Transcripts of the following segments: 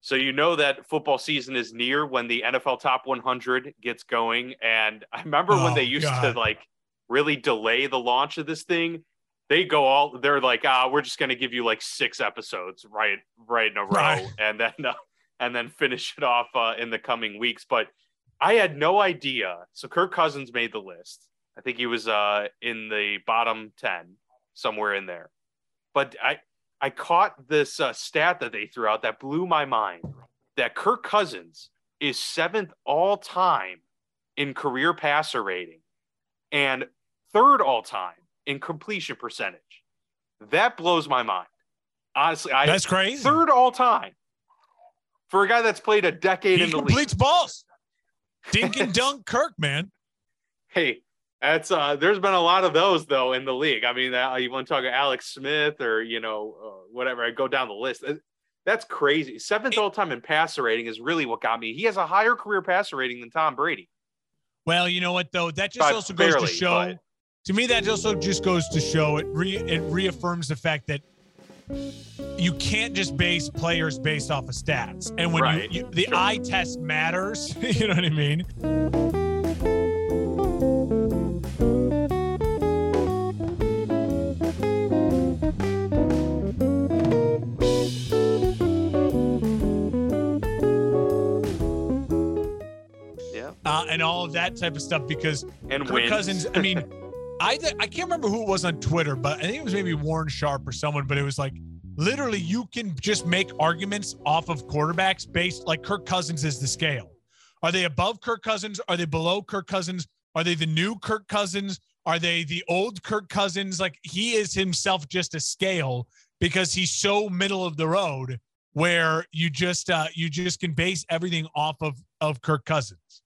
So you know that football season is near when the NFL Top 100 gets going. And I remember Oh, when they used God. to like really delay the launch of this thing. They go all they're like, ah, we're just gonna give you like six episodes right right in a row, Right. and then uh, and then finish it off uh, in the coming weeks. But I had no idea. So Kirk Cousins made the list. I think he was uh, in the bottom ten, somewhere in there. But I I caught this uh, stat that they threw out that blew my mind. That Kirk Cousins is seventh all time in career passer rating, and third all time in completion percentage. That blows my mind. Honestly, I That's crazy. third all time for a guy that's played a decade he in the league. completes balls. Dink and dunk Kirk, man. Hey, that's uh there's been a lot of those though in the league. I mean, uh, you want to talk about Alex Smith or you know uh, whatever. I go down the list. Uh, That's crazy. Seventh all time in passer rating is really what got me. He has a higher career passer rating than Tom Brady. Well, you know what though? That just But also goes barely, to show. but- To me, that also just goes to show it. Re, it reaffirms the fact that you can't just base players based off of stats. And when Right. you, you the eye test matters, you know what I mean? And all of that type of stuff because and Kirk wins. Cousins. I mean, I th- I can't remember who it was on Twitter, but I think it was maybe Warren Sharp or someone. But it was like literally you can just make arguments off of quarterbacks based like Kirk Cousins is the scale. Are they above Kirk Cousins? Are they below Kirk Cousins? Are they the new Kirk Cousins? Are they the old Kirk Cousins? Like he is himself just a scale because he's so middle of the road where you just uh you just can base everything off of of Kirk Cousins.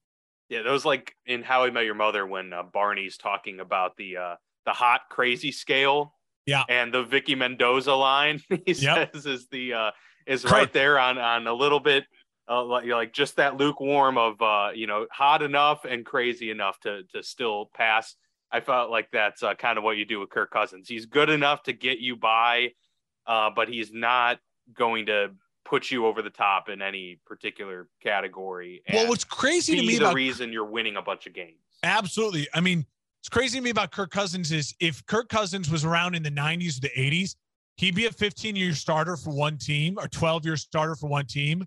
Yeah, those like in How I Met Your Mother when uh, Barney's talking about the uh, the hot crazy scale. Yeah. and the Vicky Mendoza line he Yep. says is the uh, is right there on on a little bit uh, like, like just that lukewarm of uh, you know hot enough and crazy enough to to still pass. I felt like that's uh, kind of what you do with Kirk Cousins. He's good enough to get you by, uh, but he's not going to put you over the top in any particular category. Well, what's crazy to me the about reason you're winning a bunch of games. Absolutely. I mean, it's crazy to me about Kirk Cousins is if Kirk Cousins was around in the 90s or the 80s, he'd be a 15 year starter for one team or 12 year starter for one team.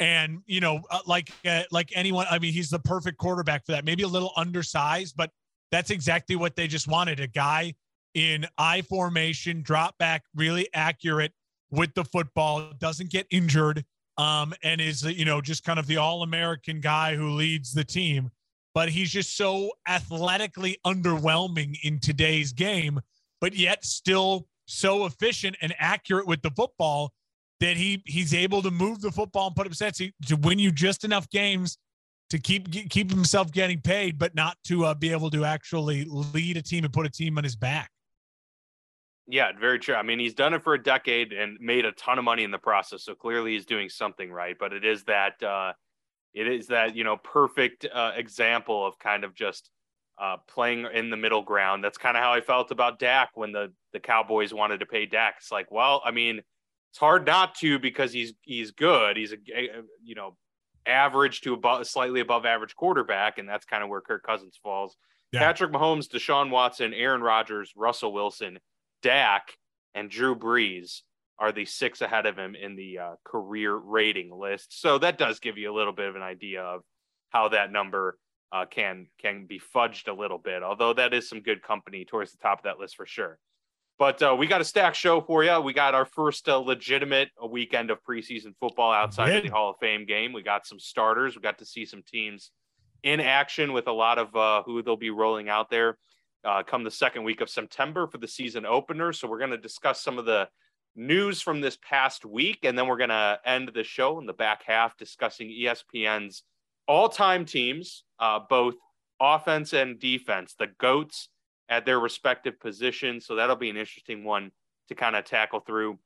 And, you know, uh, like, uh, like anyone, I mean, he's the perfect quarterback for that. Maybe a little undersized, but that's exactly what they just wanted a guy in I formation, drop back, really accurate with the football, doesn't get injured, um, and is, you know, just kind of the all American guy who leads the team but he's just so athletically underwhelming in today's game, but yet still so efficient and accurate with the football that he he's able to move the football and put up to, to win you just enough games to keep keep himself getting paid, but not to uh, be able to actually lead a team and put a team on his back. Yeah, very true. I mean, he's done it for a decade and made a ton of money in the process. So clearly he's doing something right. But it is that uh, it is that you know perfect uh, example of kind of just uh, playing in the middle ground. That's kind of how I felt about Dak when the the Cowboys wanted to pay Dak. It's like, well, I mean, it's hard not to because he's he's good. He's a a- you know average to above slightly above average quarterback, and that's kind of where Kirk Cousins falls. Yeah. Patrick Mahomes, Deshaun Watson, Aaron Rodgers, Russell Wilson, Dak, and Drew Brees are the six ahead of him in the uh, career rating list. So that does give you a little bit of an idea of how that number uh, can can be fudged a little bit. Although that is some good company towards the top of that list for sure. But uh, we got a stack show for you. We got our first uh, legitimate uh, weekend of preseason football outside of the Hall of Fame game. We got some starters. We got to see some teams in action with a lot of uh, who they'll be rolling out there uh, come the second week of September for the season opener. So we're going to discuss some of the news from this past week, and then we're going to end the show in the back half discussing ESPN's all-time teams, uh, both offense and defense, the goats at their respective positions. So that'll be an interesting one to kind of tackle through.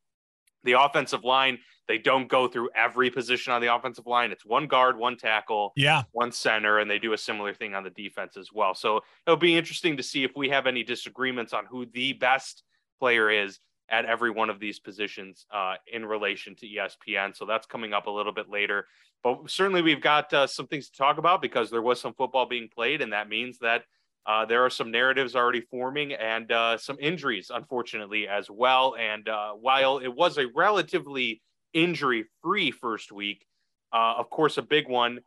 The offensive line, they don't go through every position on the offensive line. It's one guard, one tackle, Yeah. one center, and they do a similar thing on the defense as well. So it'll be interesting to see if we have any disagreements on who the best player is at every one of these positions uh, in relation to ESPN. So that's coming up a little bit later. But certainly we've got uh, some things to talk about because there was some football being played, and that means that uh, there are some narratives already forming and uh, some injuries, unfortunately, as well. And uh, while it was a relatively injury free first week, uh, of course, a big one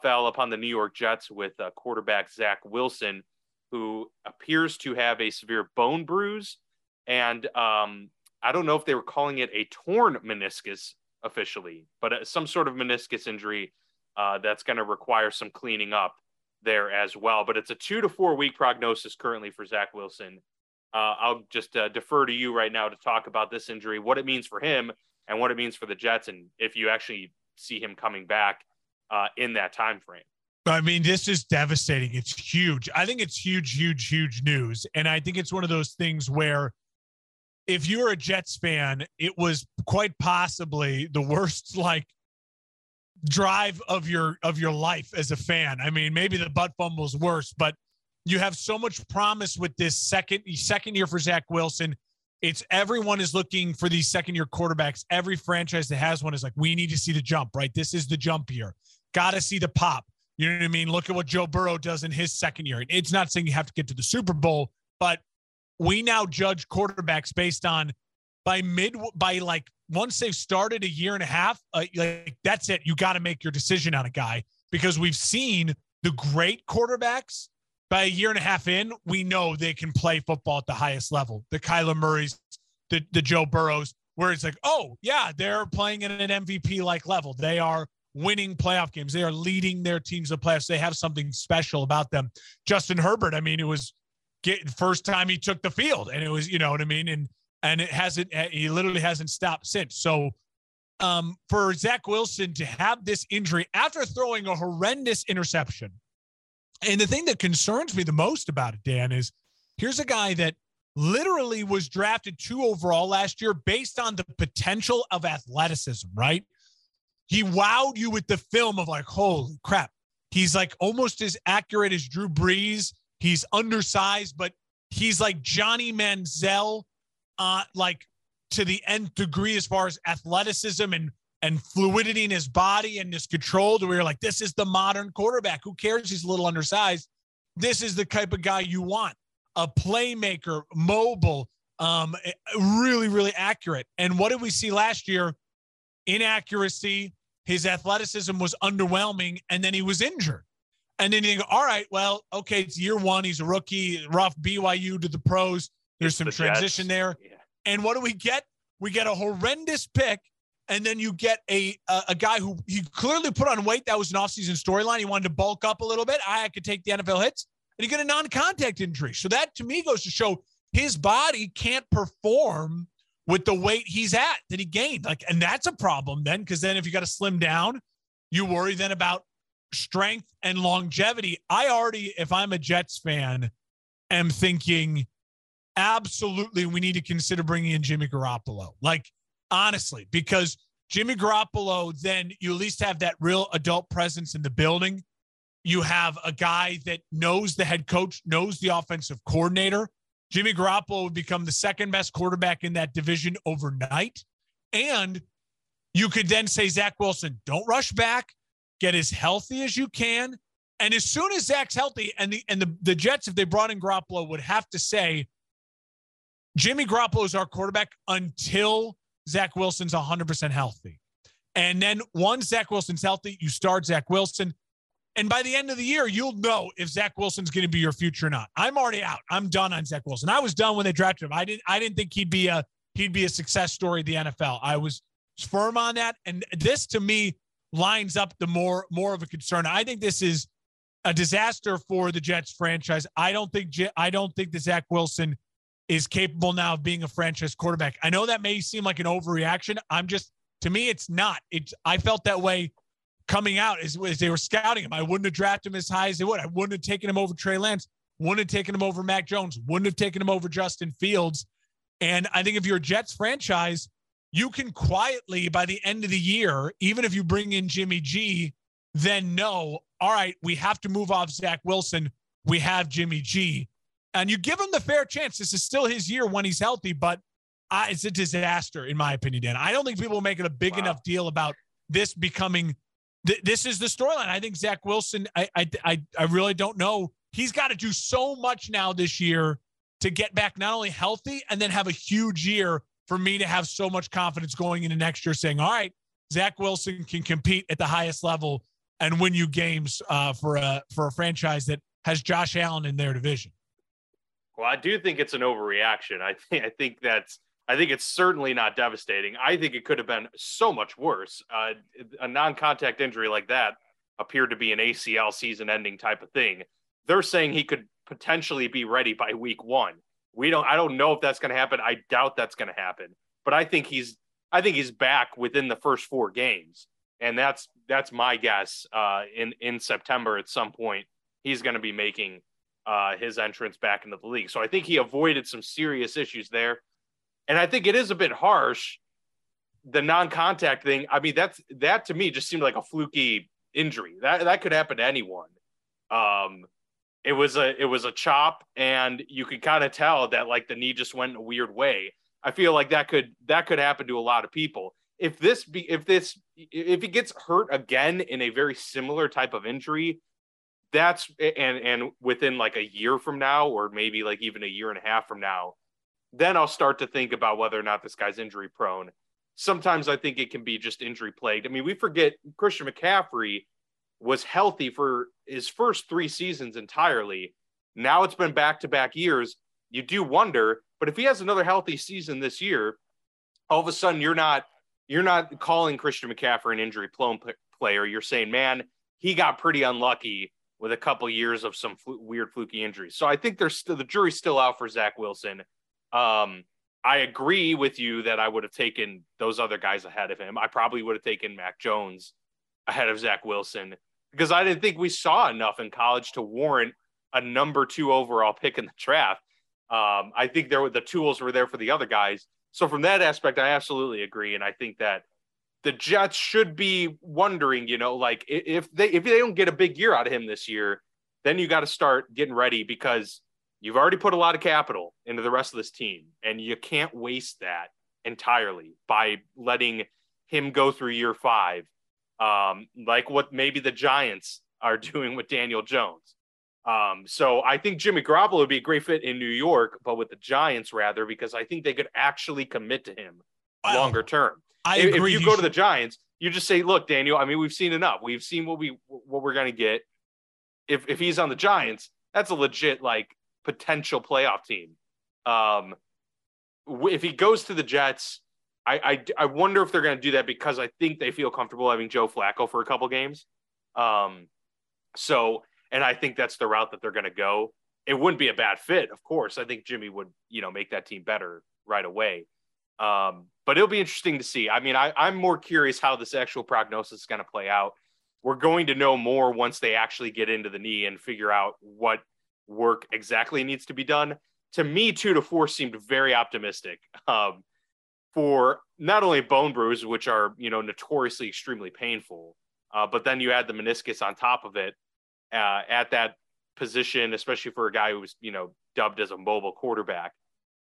fell upon the New York Jets with quarterback Zach Wilson, who appears to have a severe bone bruise and um, I don't know if they were calling it a torn meniscus officially, but uh, some sort of meniscus injury uh, that's going to require some cleaning up there as well. But it's a two to four week prognosis currently for Zach Wilson. Uh, I'll just uh, defer to you right now to talk about this injury, what it means for him, and what it means for the Jets, and if you actually see him coming back uh, in that time frame. I mean, this is devastating. It's huge. I think it's huge, huge, huge news, and I think it's one of those things where if you're a Jets fan, it was quite possibly the worst like drive of your of your life as a fan. I mean, maybe the butt fumble's worse, but you have so much promise with this second second year for Zach Wilson. It's everyone is looking for these second year quarterbacks. Every franchise that has one is like, we need to see the jump, right? This is the jump year. Got to see the pop. You know what I mean? Look at what Joe Burrow does in his second year. It's not saying you have to get to the Super Bowl, but we now judge quarterbacks based on by mid by like once they've started a year and a half uh, like that's it. You got to make your decision on a guy because we've seen the great quarterbacks by a year and a half in we know they can play football at the highest level. The Kyler Murray's the the Joe Burrows where it's like oh yeah they're playing at an MVP like level. They are winning playoff games. They are leading their teams to playoffs. They have something special about them. Justin Herbert I mean it was get first time he took the field, and it was you know what I mean, and and it hasn't eh, he literally hasn't stopped since. So um, for Zach Wilson to have this injury after throwing a horrendous interception, and the thing that concerns me the most about it, Dan, is here's a guy that literally was drafted two overall last year based on the potential of athleticism, right? He wowed you with the film of like, holy crap. He's like almost as accurate as Drew Brees. He's undersized, but he's like Johnny Manziel, uh, like to the nth degree as far as athleticism and and fluidity in his body and his control. To where you're like, this is the modern quarterback. Who cares? He's a little undersized. This is the type of guy you want. A playmaker, mobile, um, eh, really, really accurate. And what did we see last year? Inaccuracy. His athleticism was underwhelming, and then he was injured. And then you go, all right, well, okay, it's year one. He's a rookie, rough BYU to the pros. There's some the transition Jets. there. Yeah. And what do we get? We get a horrendous pick. And then you get a, a, a guy who he clearly put on weight. That was an offseason storyline. He wanted to bulk up a little bit. I could take the NFL hits. And you get a non-contact injury. So that to me goes to show his body can't perform with the weight he's at that he gained. Like, and that's a problem then, because then if you got to slim down, you worry then about strength and longevity, I already, if I'm a Jets fan, am thinking absolutely we need to consider bringing in Jimmy Garoppolo. Like, honestly, because Jimmy Garoppolo, then you at least have that real adult presence in the building. You have a guy that knows the head coach, knows the offensive coordinator. Jimmy Garoppolo would become the second best quarterback in that division overnight. And you could then say, Zach Wilson, don't rush back get as healthy as you can. And as soon as Zach's healthy, and the and the, the Jets, if they brought in Garoppolo, would have to say Jimmy Garoppolo is our quarterback until Zach Wilson's 100% healthy. And then once Zach Wilson's healthy, you start Zach Wilson. And by the end of the year, you'll know if Zach Wilson's going to be your future or not. I'm already out. I'm done on Zach Wilson. I was done when they drafted him. I didn't I didn't think he'd be a he'd be a success story in the NFL. I was firm on that. And this to me lines up the more more of a concern. I think this is a disaster for the Jets franchise. I don't think I don't think that Zach Wilson is capable now of being a franchise quarterback. I know that may seem like an overreaction. I'm just to me, it's not. It's I felt that way coming out as, as they were scouting him. I wouldn't have drafted him as high as they would. I wouldn't have taken him over Trey Lance. Wouldn't have taken him over Mac Jones. Wouldn't have taken him over Justin Fields. And I think if you're a Jets franchise, you can quietly by the end of the year, even if you bring in Jimmy G, then know, all right, we have to move off Zach Wilson. We have Jimmy G. And you give him the fair chance. This is still his year when he's healthy, but I, it's a disaster in my opinion, Dan. I don't think people are making a big wow. enough deal about this becoming. Th- this is the storyline. I think Zach Wilson. I, I I I really don't know. He's got to do so much now this year to get back not only healthy and then have a huge year for me to have so much confidence going into next year, saying, "All right, Zach Wilson can compete at the highest level and win you games uh, for a for a franchise that has Josh Allen in their division." Well, I do think it's an overreaction. I think I think that's I think it's certainly not devastating. I think it could have been so much worse. Uh, a non-contact injury like that appeared to be an ACL season-ending type of thing. They're saying he could potentially be ready by week one. We don't. I don't know if that's going to happen. I doubt that's going to happen. But I think he's. I think he's back within the first four games, and that's that's my guess. Uh, in in September at some point, he's going to be making uh, his entrance back into the league. So I think he avoided some serious issues there. And I think it is a bit harsh, the non-contact thing. I mean, that's that to me just seemed like a fluky injury. That that could happen to anyone. Um, it was a it was a chop, and you could kind of tell that like the knee just went in a weird way. I feel like that could that could happen to a lot of people. If this be if this if he gets hurt again in a very similar type of injury, that's and and within like a year from now or maybe like even a year and a half from now then i'll start to think about whether or not this guy's injury prone. Sometimes i think it can be just injury plagued. I mean we forget christian mccaffrey was healthy for his first three seasons entirely. Now it's been back to back years. You do wonder but if he has another healthy season this year all of a sudden you're not you're not calling christian mccaffrey an injury prone player. You're saying man he got pretty unlucky with a couple years of some fl- weird fluky injuries. So I think there's still the jury's still out for Zach Wilson. Um, I agree with you that I would have taken those other guys ahead of him. I probably would have taken Mac Jones ahead of Zach Wilson because I didn't think we saw enough in college to warrant a number two overall pick in the draft. Um, I think there were the tools were there for the other guys. So from that aspect, I absolutely agree, and I think that the Jets should be wondering, you know, like if they if they don't get a big year out of him this year, then you got to start getting ready because you've already put a lot of capital into the rest of this team, and you can't waste that entirely by letting him go through year five, um, like what maybe the Giants are doing with Daniel Jones. Um, so I think Jimmy Garoppolo would be a great fit in New York, but with the Giants rather, because I think they could actually commit to him wow. longer term. I if, agree. If you go to the Giants, you just say, "Look, Daniel. I mean, we've seen enough. We've seen what we what we're going to get. If if he's on the Giants, that's a legit like potential playoff team. Um, if he goes to the Jets, I I, I wonder if they're going to do that because I think they feel comfortable having Joe Flacco for a couple games. Um, so and I think that's the route that they're going to go. It wouldn't be a bad fit, of course. I think Jimmy would, you know, make that team better right away. Um, but it'll be interesting to see. I mean, I, I'm more curious how this actual prognosis is going to play out. We're going to know more once they actually get into the knee and figure out what work exactly needs to be done. To me, two to four seemed very optimistic um, for not only bone bruises, which are you know notoriously extremely painful, uh, but then you add the meniscus on top of it uh, at that position, especially for a guy who was you know dubbed as a mobile quarterback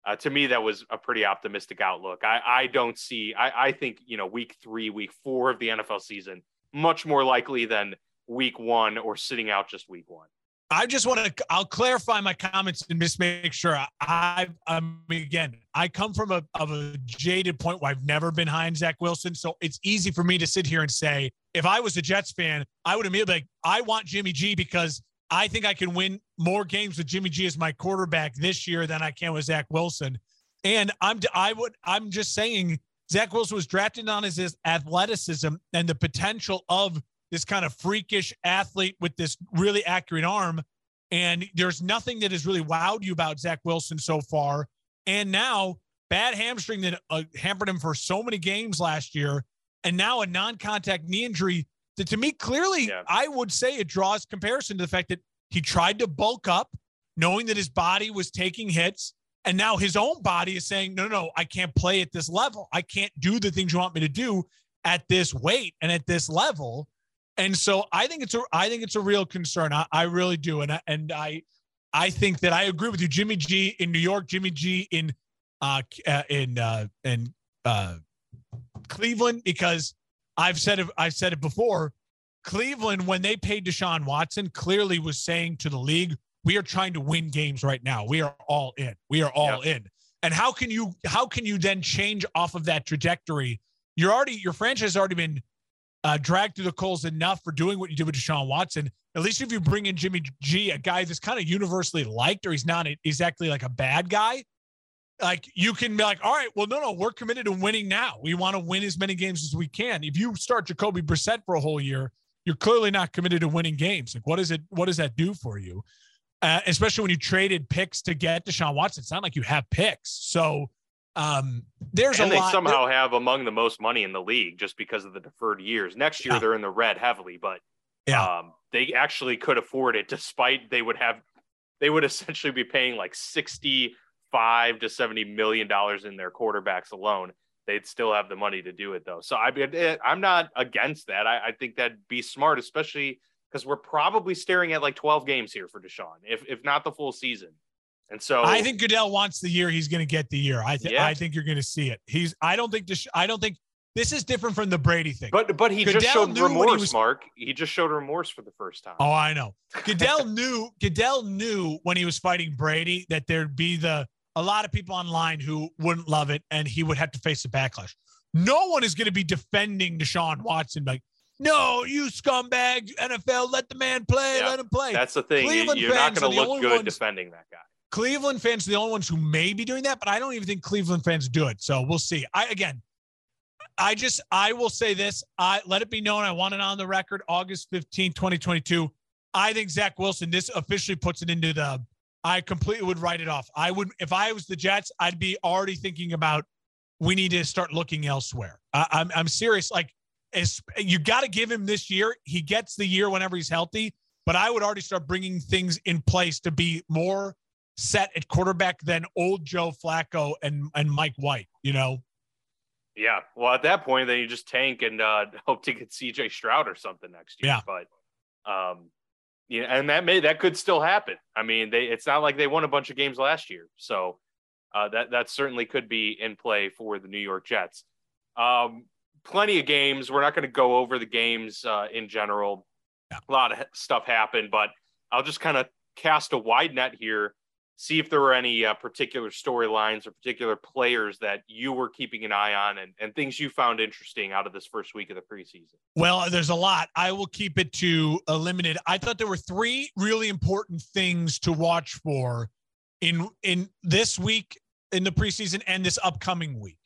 uh, to me, that was a pretty optimistic outlook. I, I don't see, I, I think, you know, week three, week four of the NFL season, much more likely than week one or sitting out just week one. I just want to, I'll clarify my comments and just make sure I, I mean, again, I come from a, of a jaded point where I've never been high on Zach Wilson. So it's easy for me to sit here and say, if I was a Jets fan, I would immediately like, I want Jimmy G because I think I can win more games with Jimmy G as my quarterback this year than I can with Zach Wilson. And I'm I would I'm just saying Zach Wilson was drafted on his, athleticism and the potential of this kind of freakish athlete with this really accurate arm. And there's nothing that has really wowed you about Zach Wilson so far. And now bad hamstring that uh, hampered him for so many games last year, and now a non-contact knee injury that to me, clearly, yeah. I would say it draws comparison to the fact that he tried to bulk up, knowing that his body was taking hits. And now his own body is saying, no, no, no, I can't play at this level. I can't do the things you want me to do at this weight and at this level. And so I think it's a I think it's a real concern. I, I really do. And I, and I I think that I agree with you. Jimmy G in New York, Jimmy G in uh, uh in uh, in uh, Cleveland because I've said it. I've said it before. Cleveland, when they paid Deshaun Watson, clearly was saying to the league, "We are trying to win games right now. We are all in. We are all in." And how can you how can you then change off of that trajectory? You're already your franchise has already been uh, dragged through the coals enough for doing what you did with Deshaun Watson. At least if you bring in Jimmy G, a guy that's kind of universally liked, or he's not exactly like a bad guy, like you can be like, all right, well, no, no, we're committed to winning now. We want to win as many games as we can. If you start Jacoby Brissett for a whole year, you're clearly not committed to winning games. Like, what is it? What does that do for you? Uh, especially when you traded picks to get Deshaun Watson. It's not like you have picks. So um, there's and a they lot. somehow there, have among the most money in the league just because of the deferred years. Next year yeah. they're in the red heavily, but yeah. um, they actually could afford it despite they would have they would essentially be paying like 65 to 70 million dollars in their quarterbacks alone. They'd still have the money to do it though. So I eh, I'm not against that. I, I think that'd be smart, especially because we're probably staring at like 12 games here for Deshaun, if if not the full season. And so I think Goodell wants the year. He's going to get the year. I think yeah. I think you're going to see it. He's. I don't think this. I don't think this is different from the Brady thing. But but he Goodell just showed remorse, he was, Mark. He just showed remorse for the first time. Oh, I know. Goodell knew. Goodell knew when he was fighting Brady that there'd be the a lot of people online who wouldn't love it, and he would have to face a backlash. No one is going to be defending Deshaun Watson like, no, you scumbag, NFL, let the man play, yeah, let him play. That's the thing. Cleveland You're not going to look good ones, defending that guy. Cleveland fans are the only ones who may be doing that, but I don't even think Cleveland fans do it. So we'll see. I again, I just I will say this. I let it be known. I want it on the record. August 15, 2022. I think Zach Wilson, this officially puts it into the I completely would write it off. I would if I was the Jets, I'd be already thinking about we need to start looking elsewhere. I, I'm I'm serious. Like as, you got to give him this year. He gets the year whenever he's healthy, but I would already start bringing things in place to be more set at quarterback than old Joe Flacco and and Mike White. You know. Yeah, well, at that point, then you just tank and uh, hope to get C.J. Stroud or something next year. Yeah. But, um, yeah, and that may that could still happen. I mean, they it's not like they won a bunch of games last year, so uh, that that certainly could be in play for the New York Jets. Um, plenty of games. We're not going to go over the games uh, in general. A lot of stuff happened, but I'll just kind of cast a wide net here see if there were any uh, particular storylines or particular players that you were keeping an eye on and, and things you found interesting out of this first week of the preseason. Well, there's a lot. I will keep it to a limited. I thought there were three really important things to watch for in in this week in the preseason and this upcoming week.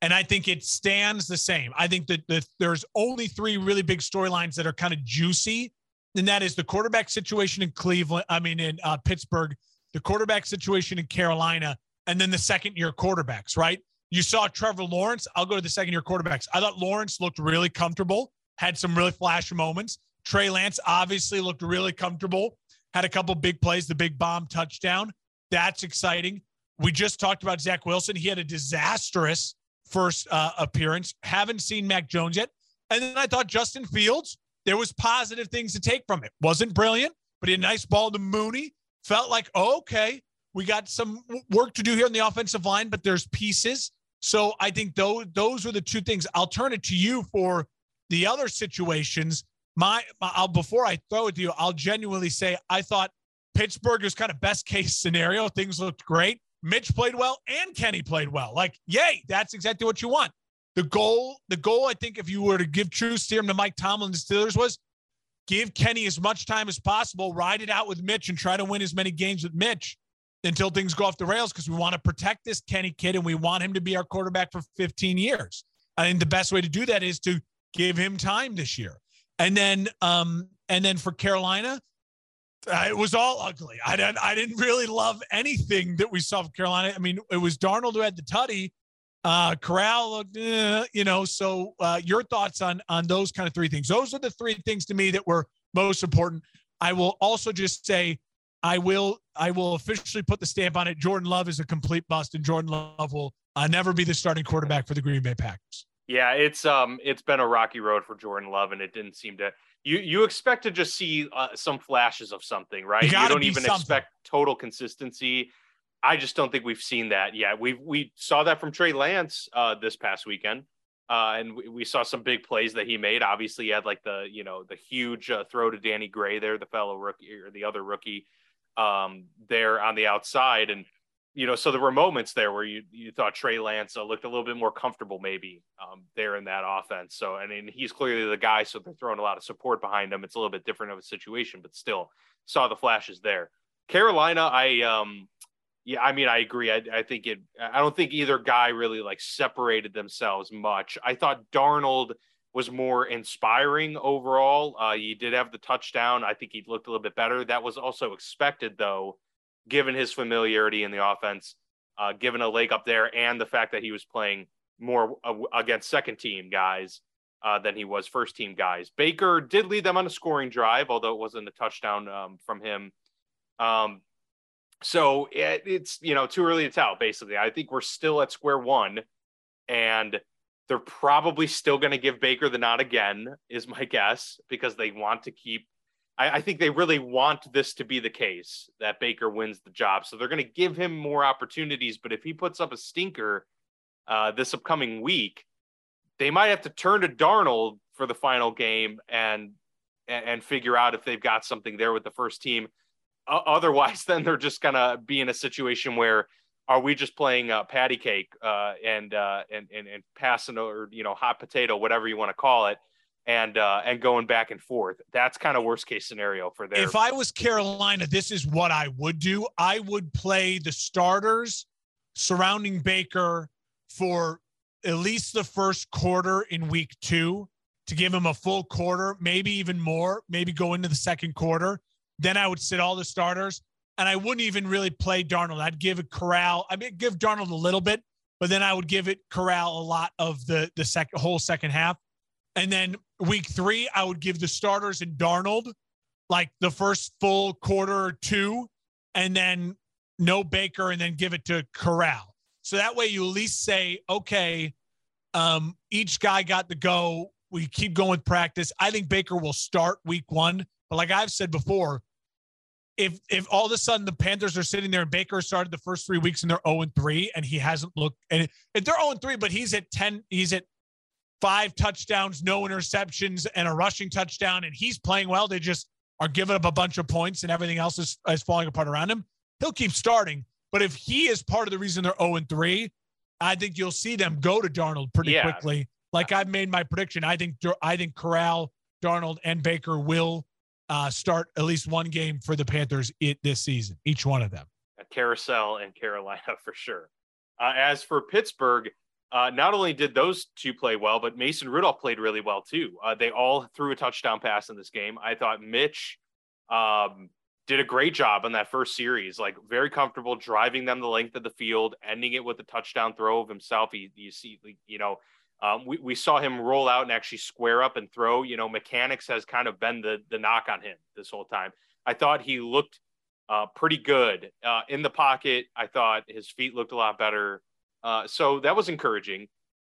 And I think it stands the same. I think that, that there's only three really big storylines that are kind of juicy. And that is the quarterback situation in Cleveland, I mean, in uh, Pittsburgh, the quarterback situation in Carolina, and then the second year quarterbacks, right? You saw Trevor Lawrence. I'll go to the second year quarterbacks. I thought Lawrence looked really comfortable, had some really flash moments. Trey Lance obviously looked really comfortable, had a couple big plays, the big bomb touchdown. That's exciting. We just talked about Zach Wilson. He had a disastrous first uh, appearance. Haven't seen Mac Jones yet. And then I thought Justin Fields, there was positive things to take from it. Wasn't brilliant, but he had a nice ball to Mooney felt like, oh, okay, we got some work to do here on the offensive line, but there's pieces. So I think those those are the two things. I'll turn it to you for the other situations. My, I'll before I throw it to you, I'll genuinely say I thought Pittsburgh was kind of best case scenario. Things looked great. Mitch played well and Kenny played well. Like, yay, that's exactly what you want. The goal, the goal, I think, if you were to give true serum to Mike Tomlin, the Steelers was give Kenny as much time as possible, ride it out with Mitch, and try to win as many games with Mitch until things go off the rails because we want to protect this Kenny kid and we want him to be our quarterback for 15 years. I think the best way to do that is to give him time this year. And then, um, and then for Carolina, uh, it was all ugly. I didn't, I didn't really love anything that we saw from Carolina. I mean, it was Darnold who had the tutty, uh, Corral, uh, you know. So, uh, your thoughts on on those kind of three things? Those are the three things to me that were most important. I will also just say, I will I will officially put the stamp on it. Jordan Love is a complete bust, and Jordan Love will uh, never be the starting quarterback for the Green Bay Packers. Yeah, it's um it's been a rocky road for Jordan Love, and it didn't seem to. You you expect to just see uh, some flashes of something, right? You, you don't even something. expect total consistency. I just don't think we've seen that yet. We we saw that from Trey Lance uh, this past weekend, uh, and we, we, saw some big plays that he made. Obviously, he had like the you know the huge uh, throw to Danny Gray there, the fellow rookie or the other rookie um, there on the outside, and you know, so there were moments there where you you thought Trey Lance uh, looked a little bit more comfortable maybe um, there in that offense. So I mean, he's clearly the guy, so they're throwing a lot of support behind him. It's a little bit different of a situation, but still saw the flashes there. Carolina, I um yeah, I mean, I agree. I, I think it. I don't think either guy really like separated themselves much. I thought Darnold was more inspiring overall. Uh, he did have the touchdown. I think he looked a little bit better. That was also expected, though, given his familiarity in the offense, uh, given a leg up there, and the fact that he was playing more against second team guys uh, than he was first team guys. Baker did lead them on a scoring drive, although it wasn't a touchdown um, from him. Um, so it, it's you know too early to tell. Basically, I think we're still at square one, and they're probably still going to give Baker the nod again, is my guess, because they want to keep. I, I think they really want this to be the case that Baker wins the job, so they're going to give him more opportunities. But if he puts up a stinker uh, this upcoming week, they might have to turn to Darnold for the final game and and figure out if they've got something there with the first team otherwise, then they're just gonna be in a situation where are we just playing uh, patty cake uh, and, uh, and and and passing or you know hot potato, whatever you want to call it, and uh, and going back and forth. That's kind of worst case scenario for them. If I was Carolina, this is what I would do. I would play the starters surrounding Baker for at least the first quarter in week two to give him a full quarter, maybe even more, maybe go into the second quarter then I would sit all the starters and I wouldn't even really play Darnold. I'd give it Corral. I mean, give Darnold a little bit, but then I would give it Corral a lot of the the second whole second half. And then week three, I would give the starters and Darnold like the first full quarter or two, and then no Baker, and then give it to Corral. So that way, you at least say, okay, um, each guy got to go. We keep going with practice. I think Baker will start week one, but like I've said before, if if all of a sudden the Panthers are sitting there and Baker started the first three weeks and they're 0 and 3 and he hasn't looked and if they're 0 and 3, but he's at 10, he's at five touchdowns, no interceptions, and a rushing touchdown, and he's playing well. They just are giving up a bunch of points and everything else is, is falling apart around him. He'll keep starting. But if he is part of the reason they're 0 and 3, I think you'll see them go to Darnold pretty yeah. quickly. Like I've made my prediction. I think I think Corral, Darnold, and Baker will uh, start at least one game for the Panthers it, this season, each one of them. A carousel and Carolina for sure. Uh, as for Pittsburgh, uh, not only did those two play well, but Mason Rudolph played really well too. Uh, they all threw a touchdown pass in this game. I thought Mitch um, did a great job on that first series, like very comfortable driving them the length of the field, ending it with a touchdown throw of himself. He, you see, you know, um, we, we saw him roll out and actually square up and throw. You know, mechanics has kind of been the the knock on him this whole time. I thought he looked uh, pretty good uh, in the pocket. I thought his feet looked a lot better. Uh, so that was encouraging.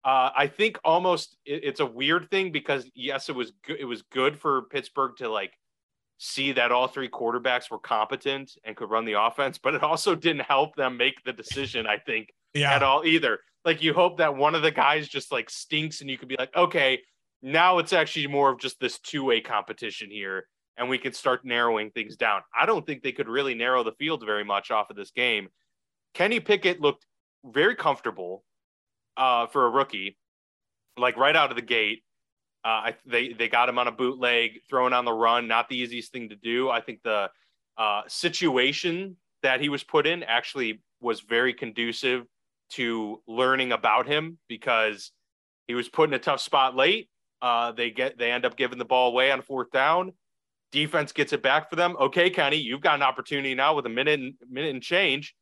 Uh, I think almost it, it's a weird thing because yes, it was good. It was good for Pittsburgh to like see that all three quarterbacks were competent and could run the offense, but it also didn't help them make the decision. I think yeah. at all either like you hope that one of the guys just like stinks and you could be like, okay, now it's actually more of just this two-way competition here and we could start narrowing things down. I don't think they could really narrow the field very much off of this game. Kenny Pickett looked very comfortable uh, for a rookie, like right out of the gate. Uh, I, they they got him on a bootleg, throwing on the run, not the easiest thing to do. I think the uh, situation that he was put in actually was very conducive to learning about him because he was put in a tough spot late. Uh, they get they end up giving the ball away on fourth down. Defense gets it back for them. Okay, Kenny, you've got an opportunity now with a minute and minute and change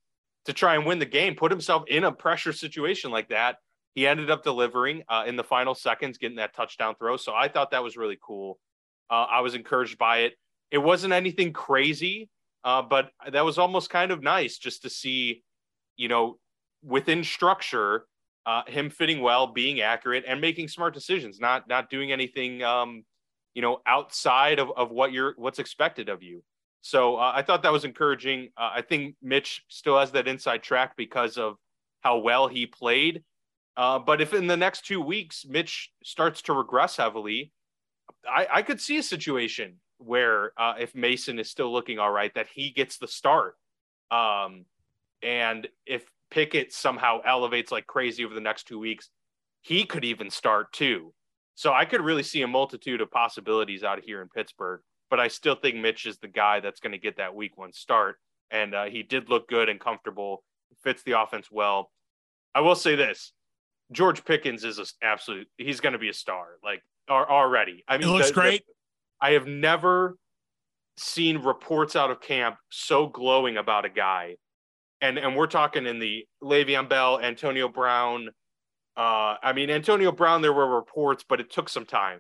to try and win the game. Put himself in a pressure situation like that. He ended up delivering uh, in the final seconds, getting that touchdown throw. So I thought that was really cool. Uh, I was encouraged by it. It wasn't anything crazy, uh, but that was almost kind of nice just to see, you know, within structure, uh, him fitting well, being accurate, and making smart decisions, not not doing anything, um, you know, outside of, of what you're what's expected of you. So uh, I thought that was encouraging. Uh, I think Mitch still has that inside track because of how well he played. Uh, but if in the next two weeks Mitch starts to regress heavily, I, I could see a situation where uh, if Mason is still looking all right, that he gets the start. Um, and if Pickett somehow elevates like crazy over the next two weeks, he could even start too. So I could really see a multitude of possibilities out here in Pittsburgh. But I still think Mitch is the guy that's going to get that week one start. And uh, he did look good and comfortable, fits the offense well. I will say this George Pickens is an absolute, he's going to be a star. Like, already. I mean, it looks the, great. The, I have never seen reports out of camp so glowing about a guy. And and we're talking in the Le'Veon Bell, Antonio Brown. Uh, I mean, Antonio Brown, there were reports, but it took some time.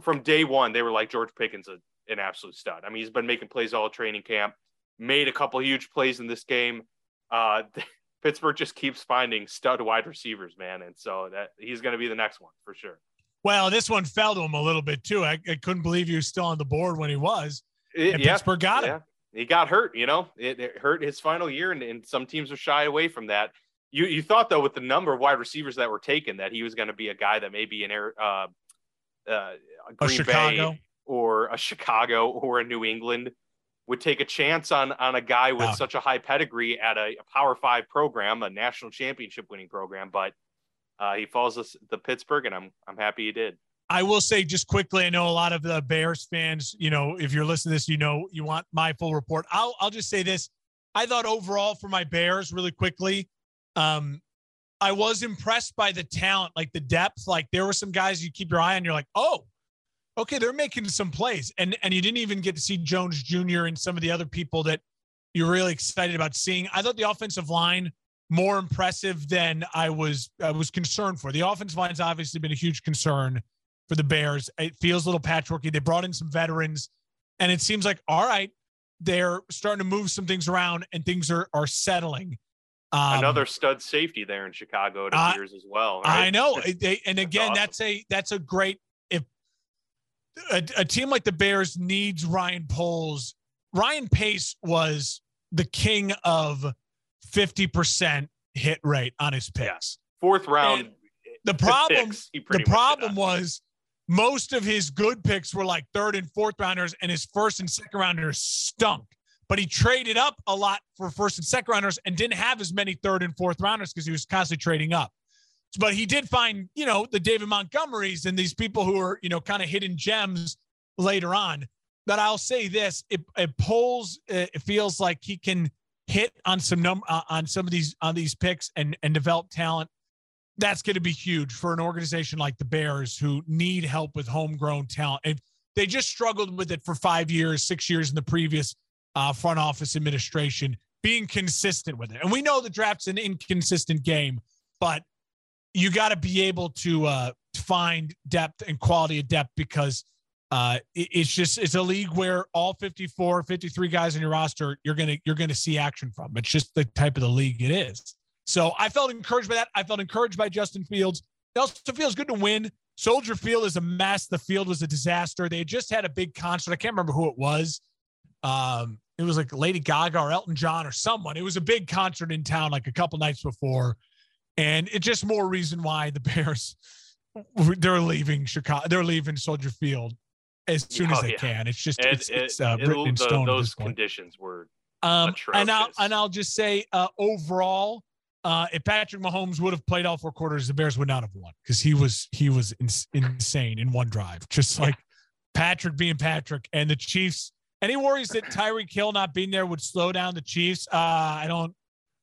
From day one, they were like George Pickens, a, an absolute stud. I mean, he's been making plays all training camp, made a couple huge plays in this game. Uh, Pittsburgh just keeps finding stud wide receivers, man, and so that he's going to be the next one for sure. Well, this one fell to him a little bit too. I, I couldn't believe he was still on the board when he was. It, and yeah, Pittsburgh got him. Yeah. He got hurt, you know, it, it hurt his final year, and, and, some teams are shy away from that. You you thought though, with the number of wide receivers that were taken, that he was going to be a guy that maybe in uh, uh, Green Bay or a Chicago or a New England would take a chance on on a guy with such a high pedigree at a, a Power Five program, a national championship winning program, but uh, he falls to the Pittsburgh, and I'm I'm happy he did. I will say just quickly, I know a lot of the Bears fans, you know, if you're listening to this, you know, you want my full report. I'll I'll just say this. I thought overall for my Bears, really quickly, um, I was impressed by the talent, like the depth. Like there were some guys you keep your eye on, you're like, oh, okay, they're making some plays. And and you didn't even get to see Jones Jr. and some of the other people that you're really excited about seeing. I thought the offensive line more impressive than I was I was concerned for. The offensive line's obviously been a huge concern for the Bears. It feels a little patchworky. They brought in some veterans, and it seems like all right, they're starting to move some things around, and things are are settling. Um, Another stud safety there in Chicago it appears uh, as well. Right? I know, they, and again, that's, awesome. that's a that's a great if a, a team like the Bears needs Ryan Poles. Ryan Pace was the king of 50% hit rate on his picks. Fourth round. And the problem, the problem was most of his good picks were like third and fourth rounders, and his first and second rounders stunk. But he traded up a lot for first and second rounders and didn't have as many third and fourth rounders because he was constantly trading up. But he did find, you know, the David Montgomerys and these people who are, you know, kind of hidden gems later on. But I'll say this: it, it Poles. It feels like he can hit on some num uh, on some of these on these picks and and develop talent, that's going to be huge for an organization like the Bears who need help with homegrown talent. And they just struggled with it for five years, six years in the previous uh, front office administration, being consistent with it. And we know the draft's an inconsistent game, but you got to be able to uh, find depth and quality of depth because uh, it's just it's a league where all 54 53 guys in your roster you're gonna you're gonna see action from it's just the type of the league it is so i felt encouraged by that. I felt encouraged by justin fields. It also feels good to win. Soldier field is a mess. The field was a disaster. They just had a big concert. I can't remember who it was. Um, it was like lady gaga or elton john or someone. It was a big concert in town like a couple nights before. And it's just more reason why the bears they're leaving chicago they're leaving soldier field as soon as oh, they yeah. can. It's just it's, it, it's uh, written in stone. those conditions were um, and I'll and I'll just say uh, overall, uh, if Patrick Mahomes would have played all four quarters, the Bears would not have won because he was he was in, insane in one drive, just like Patrick being Patrick and the Chiefs. Any worries that Tyreek Hill not being there would slow down the Chiefs? Uh, I don't.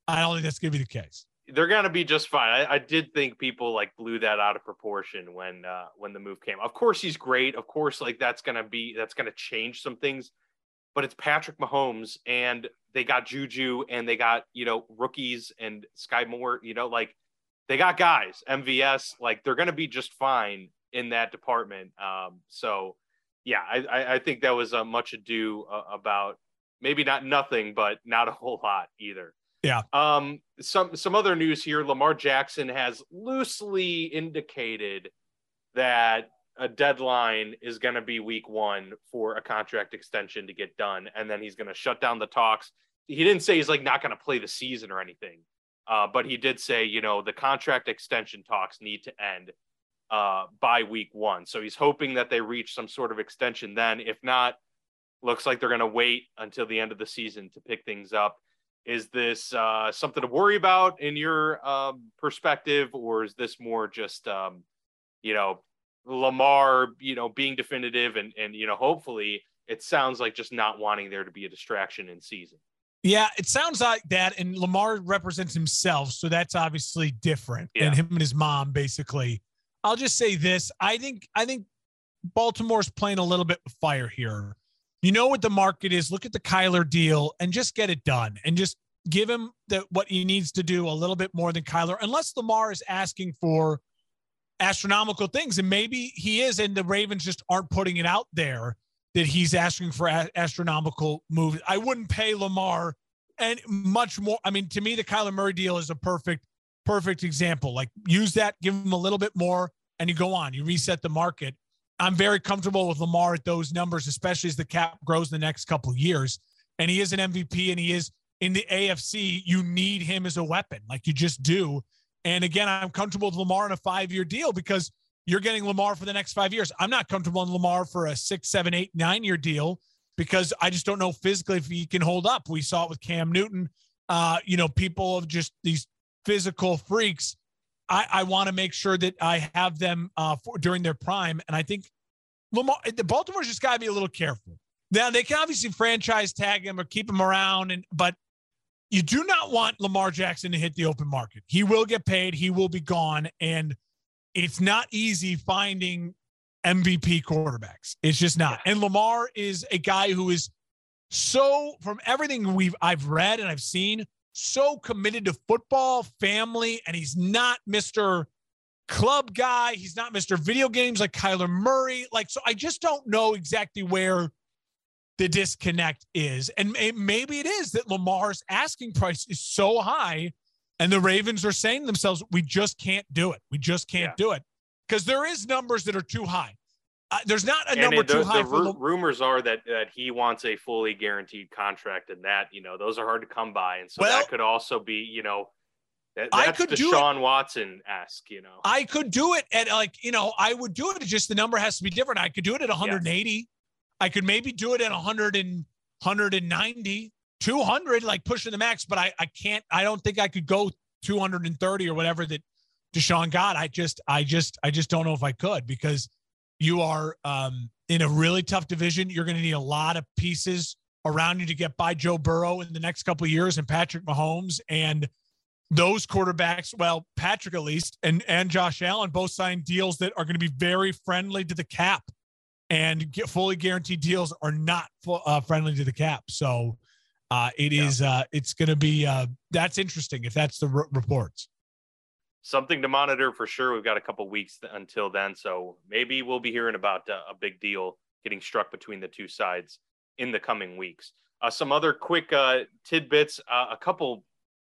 I don't think that's going to be the case they're gonna be just fine. I, I, did think people like blew that out of proportion when uh, when the move came. Of course, he's great. Of course, like that's gonna be that's gonna change some things. But it's Patrick Mahomes, and they got Juju, and they got you know rookies and Skyy Moore. You know, like they got guys, MVS. Like they're gonna be just fine in that department. Um, so yeah, I, I think that was a much ado uh, about maybe not nothing, but not a whole lot either. Yeah. Um, some some other news here. Lamar Jackson has loosely indicated that a deadline is going to be week one for a contract extension to get done, and then he's going to shut down the talks. He didn't say he's like not going to play the season or anything, uh, but he did say, you know, the contract extension talks need to end uh, by week one. So he's hoping that they reach some sort of extension then. If not, looks like they're going to wait until the end of the season to pick things up. Is this uh, something to worry about in your um, perspective, or is this more just, um, you know, Lamar, you know, being definitive and and you know, hopefully it sounds like just not wanting there to be a distraction in season. Yeah, it sounds like that. And Lamar represents himself, so that's obviously different. Yeah. And him and his mom, basically. I'll just say this: I think I think Baltimore's playing a little bit with fire here. You know what the market is. Look at the Kyler deal and just get it done, and just give him the what he needs to do a little bit more than Kyler, unless Lamar is asking for astronomical things. And maybe he is, and the Ravens just aren't putting it out there that he's asking for a- astronomical moves. I wouldn't pay Lamar and much more. I mean, to me, the Kyler Murray deal is a perfect, perfect example. Like use that, give him a little bit more, and you go on. You reset the market. I'm very comfortable with Lamar at those numbers, especially as the cap grows the next couple years. And he is an MVP, and he is in the AFC. You need him as a weapon, like you just do. And again, I'm comfortable with Lamar in a five year deal because you're getting Lamar for the next five years. I'm not comfortable in Lamar for a six, seven, eight, nine year deal because I just don't know physically if he can hold up. We saw it with Cam Newton. Uh, you know, people of just these physical freaks. I, I want to make sure that I have them uh, for, during their prime. And I think Lamar, the Baltimore's just got to be a little careful. Now they can obviously franchise tag him or keep him around, and but you do not want Lamar Jackson to hit the open market. He will get paid, he will be gone. And it's not easy finding MVP quarterbacks. It's just not. And Lamar is a guy who is so, from everything we've I've read and I've seen, so committed to football, family, and he's not Mr. Club guy. He's not Mr. Video games like Kyler Murray. Like, so I just don't know exactly where the disconnect is. And maybe it is that Lamar's asking price is so high, and the Ravens are saying to themselves, we just can't do it. We just can't yeah. do it. Because there is numbers that are too high. Uh, there's not a and number it, the, too high. The r- rumors are that that he wants a fully guaranteed contract, and that you know those are hard to come by, and so well, that could also be you know that, that's I could the do Sean Watson esque, you know. I could do it at like you know I would do it. Just the number has to be different. I could do it at 180. Yes. I could maybe do it at 100 and 190, 200, like pushing the max, but I, I can't, I don't think I could go 230 or whatever that Deshaun got. I just, I just, I just don't know if I could because you are um, in a really tough division. You're going to need a lot of pieces around you to get by Joe Burrow in the next couple of years and Patrick Mahomes and those quarterbacks, well, Patrick at least, and and Josh Allen both signed deals that are going to be very friendly to the cap and get fully guaranteed deals are not uh, friendly to the cap. So uh, it yeah. is, uh, it's going to be uh, that's interesting if that's the reports. Something to monitor for sure. We've got a couple weeks until then, so maybe we'll be hearing about uh, a big deal getting struck between the two sides in the coming weeks. Uh, some other quick uh, tidbits, uh, a couple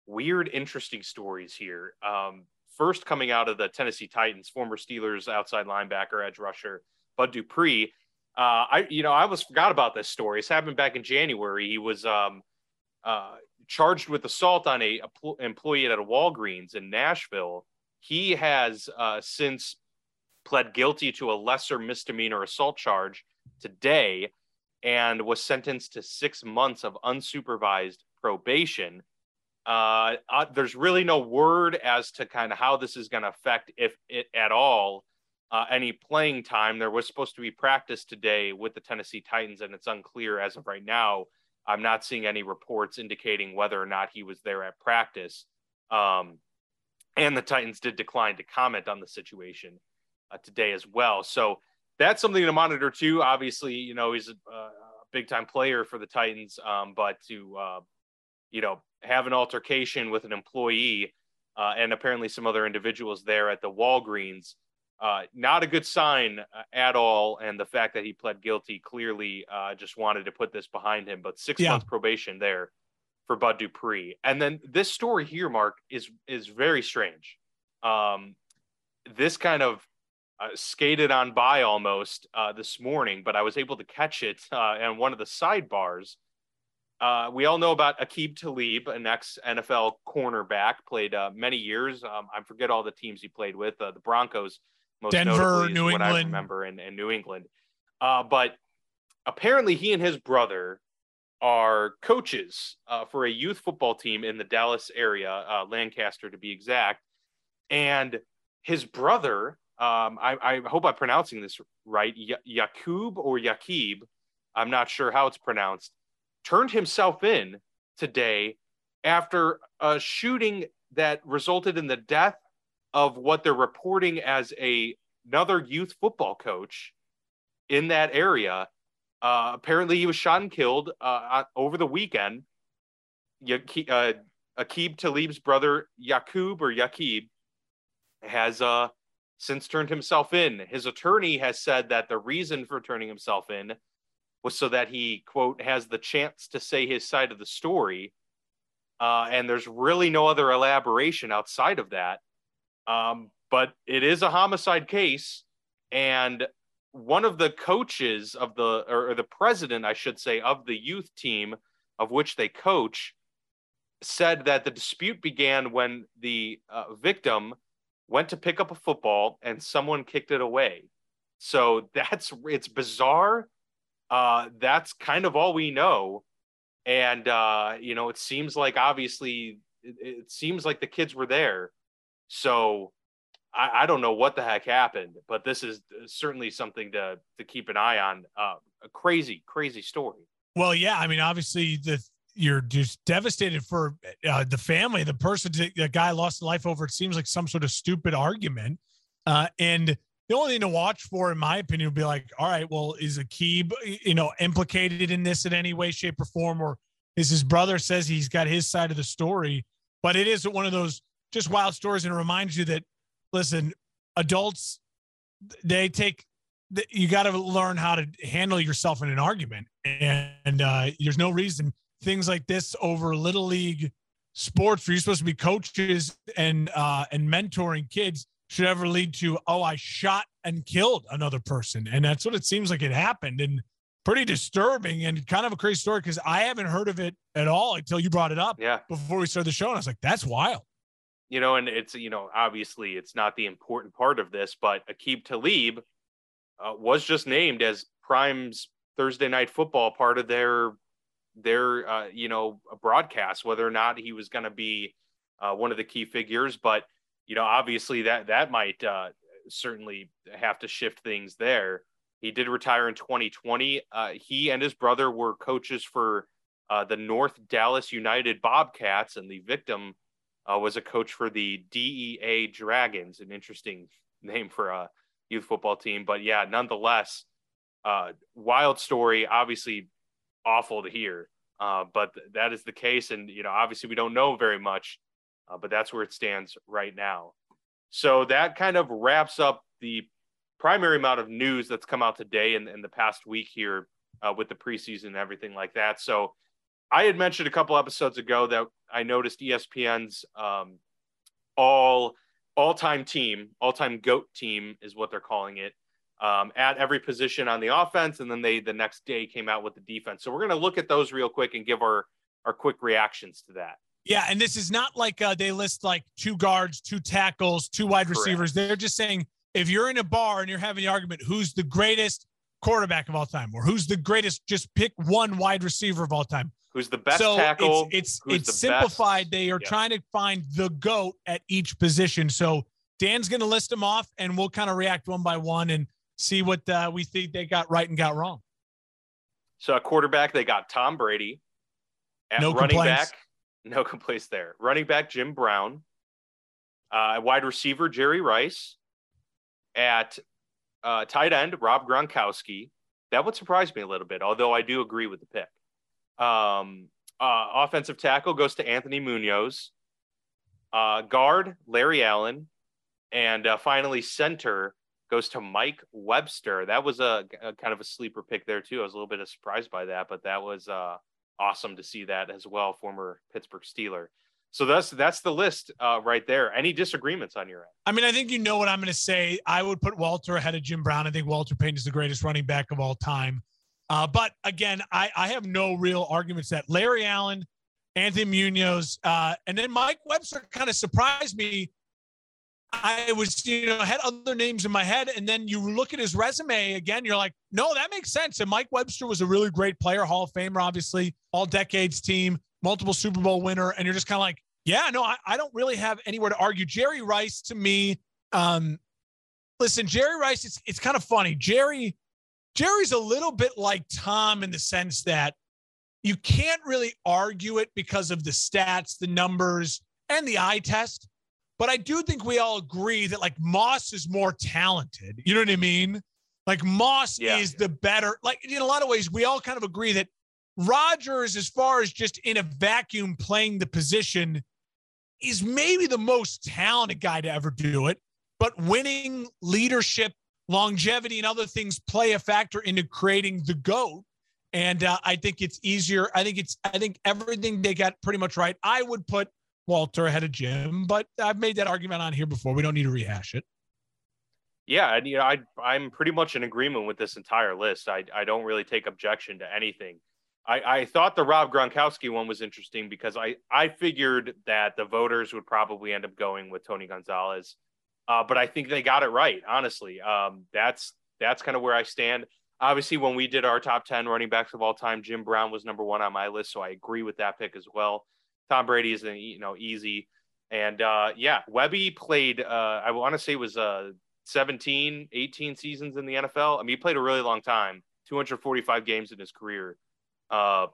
weird, interesting stories here. Um, first, coming out of the Tennessee Titans, former Steelers outside linebacker, edge rusher Bud Dupree. Uh, I, you know, I almost forgot about this story. It's happened back in January. He was um, uh, charged with assault on a, a, employee at a Walgreens in Nashville. He has uh, since pled guilty to a lesser misdemeanor assault charge today and was sentenced to six months of unsupervised probation. Uh, uh, there's really no word as to kind of how this is going to affect, if it at all, uh, any playing time. There was supposed to be practice today with the Tennessee Titans, and it's unclear as of right now. I'm not seeing any reports indicating whether or not he was there at practice. Um, and the Titans did decline to comment on the situation uh, today as well. So that's something to monitor too. Obviously, you know, he's a, a big time player for the Titans, um, but to, uh, you know, have an altercation with an employee uh, and apparently some other individuals there at the Walgreens uh, not a good sign uh, at all. And the fact that he pled guilty clearly uh, just wanted to put this behind him. But six yeah. months probation there for Bud Dupree. And then this story here, Mark, is is very strange. Um, this kind of uh, skated on by almost uh, this morning, but I was able to catch it uh, on one of the sidebars. Uh, we all know about Aqib Talib, an ex NFL cornerback, played uh, many years. Um, I forget all the teams he played with. Uh, the Broncos, most Denver, New what I England. remember, and, and New England. Uh, but apparently, he and his brother are coaches uh, for a youth football team in the Dallas area, uh, Lancaster to be exact. And his brother um, I, I, hope I'm pronouncing this right, y- Yakub or Yakib, I'm not sure how it's pronounced, turned himself in today after a shooting that resulted in the death of what they're reporting as a another youth football coach in that area. Uh, apparently, he was shot and killed uh, over the weekend. Uh, Aqib Talib's brother, Yakub or Yakib, has uh, since turned himself in. His attorney has said that the reason for turning himself in was so that he, quote, has the chance to say his side of the story. Uh, and there's really no other elaboration outside of that. Um, but it is a homicide case. And one of the coaches of the, or the president, I should say, of the youth team of which they coach said that the dispute began when the uh, victim went to pick up a football and someone kicked it away. So that's it's bizarre. Uh, that's kind of all we know. And uh, you know, it seems like obviously it, it seems like the kids were there. So I, I, don't know what the heck happened, but this is certainly something to to keep an eye on. Uh, a crazy, crazy story. Well, yeah, I mean, obviously the you're just devastated for uh, the family. The person, the guy lost life over. It seems like some sort of stupid argument. Uh, and the only thing to watch for, in my opinion, would be like, all right, well, is Aqib, you know, implicated in this in any way, shape, or form, or is his brother says he's got his side of the story? But it is one of those just wild stories, and it reminds you that, listen, adults, they take you got to learn how to handle yourself in an argument. And uh, there's no reason things like this over little league sports where you're supposed to be coaches and uh, and mentoring kids should ever lead to oh I shot and killed another person. And that's what it seems like it happened and pretty disturbing and kind of a crazy story because I haven't heard of it at all until you brought it up yeah. before we started the show. And I was like that's wild you know and it's you know obviously it's not the important part of this but Aqib Talib uh, was just named as Prime's Thursday night football part of their their uh, you know broadcast whether or not he was going to be uh, one of the key figures. But you know obviously that that might uh, certainly have to shift things there. He did retire in 2020 uh, he and his brother were coaches for uh, the north dallas united bobcats and the victim uh, was a coach for the dea dragons an interesting name for a youth football team but yeah nonetheless wild story obviously awful to hear. Uh, but th- that is the case. And, you know, obviously we don't know very much, uh, but that's where it stands right now. So that kind of wraps up the primary amount of news that's come out today and in, in, the past week here uh, with the preseason and everything like that. So I had mentioned a couple episodes ago that I noticed ESPN's um, all all-time team, all-time goat team is what they're calling it um, at every position on the offense, and then they the next day came out with the defense. So we're going to look at those real quick and give our our quick reactions to that. Yeah, and this is not like uh, they list like two guards, two tackles, two wide Correct. receivers. They're just saying if you're in a bar and you're having the argument, who's the greatest quarterback of all time, or who's the greatest, just pick one wide receiver of all time. Who's the best so tackle? It's it's, it's simplified. Best? They are trying to find the goat at each position. So Dan's going to list them off, and we'll kind of react one by one. And see what uh, we think they got right and got wrong. So, a quarterback, they got Tom Brady. At no running complaints. back, no complaints there. Running back, Jim Brown. Uh, wide receiver, Jerry Rice. At uh, tight end, Rob Gronkowski. That would surprise me a little bit, although I do agree with the pick. Um, uh, offensive tackle goes to Anthony Munoz. Uh, guard, Larry Allen. And uh, finally, center, goes to Mike Webster. That was a, a, kind of a sleeper pick there too. I was a little bit surprised by that, but that was uh, awesome to see that as well. Former Pittsburgh Steeler. So that's that's the list uh, right there. Any disagreements on your end? I mean, I think you know what I'm going to say. I would put Walter ahead of Jim Brown. I think Walter Payton is the greatest running back of all time. Uh, but again, I, I have no real arguments that Larry Allen, Anthony Munoz, uh, and then Mike Webster kind of surprised me. I was, you know, had other names in my head, and then you look at his resume again. You're like, no, that makes sense. And Mike Webster was a really great player, Hall of Famer, obviously, all decades team, multiple Super Bowl winner, and you're just kind of like, yeah, no, I, I, don't really have anywhere to argue. Jerry Rice to me, um, listen, Jerry Rice, it's it's kind of funny. Jerry, Jerry's a little bit like Tom in the sense that you can't really argue it because of the stats, the numbers, and the eye test. But I do think we all agree that like Moss is more talented. You know what I mean? Like Moss yeah. is the better. Like in a lot of ways, we all kind of agree that Rodgers, as far as just in a vacuum playing the position, is maybe the most talented guy to ever do it. But winning, leadership, longevity, and other things play a factor into creating the GOAT. And uh, I think it's easier. I think it's, I think everything they got pretty much right. I would put Walter ahead of Jim, but I've made that argument on here before. We don't need to rehash it. Yeah, and you know, I I'm pretty much in agreement with this entire list. I I don't really take objection to anything. I, I thought the Rob Gronkowski one was interesting because I, I figured that the voters would probably end up going with Tony Gonzalez, uh, but I think they got it right. Honestly, um, that's that's kind of where I stand. Obviously, when we did our top ten running backs of all time, Jim Brown was number one on my list, so I agree with that pick as well. Tom Brady is you know easy, and uh, yeah, Webby played. Uh, I want to say it was uh, 17, 18 seasons in the NFL. I mean, he played a really long time, 245 games in his career. Uh,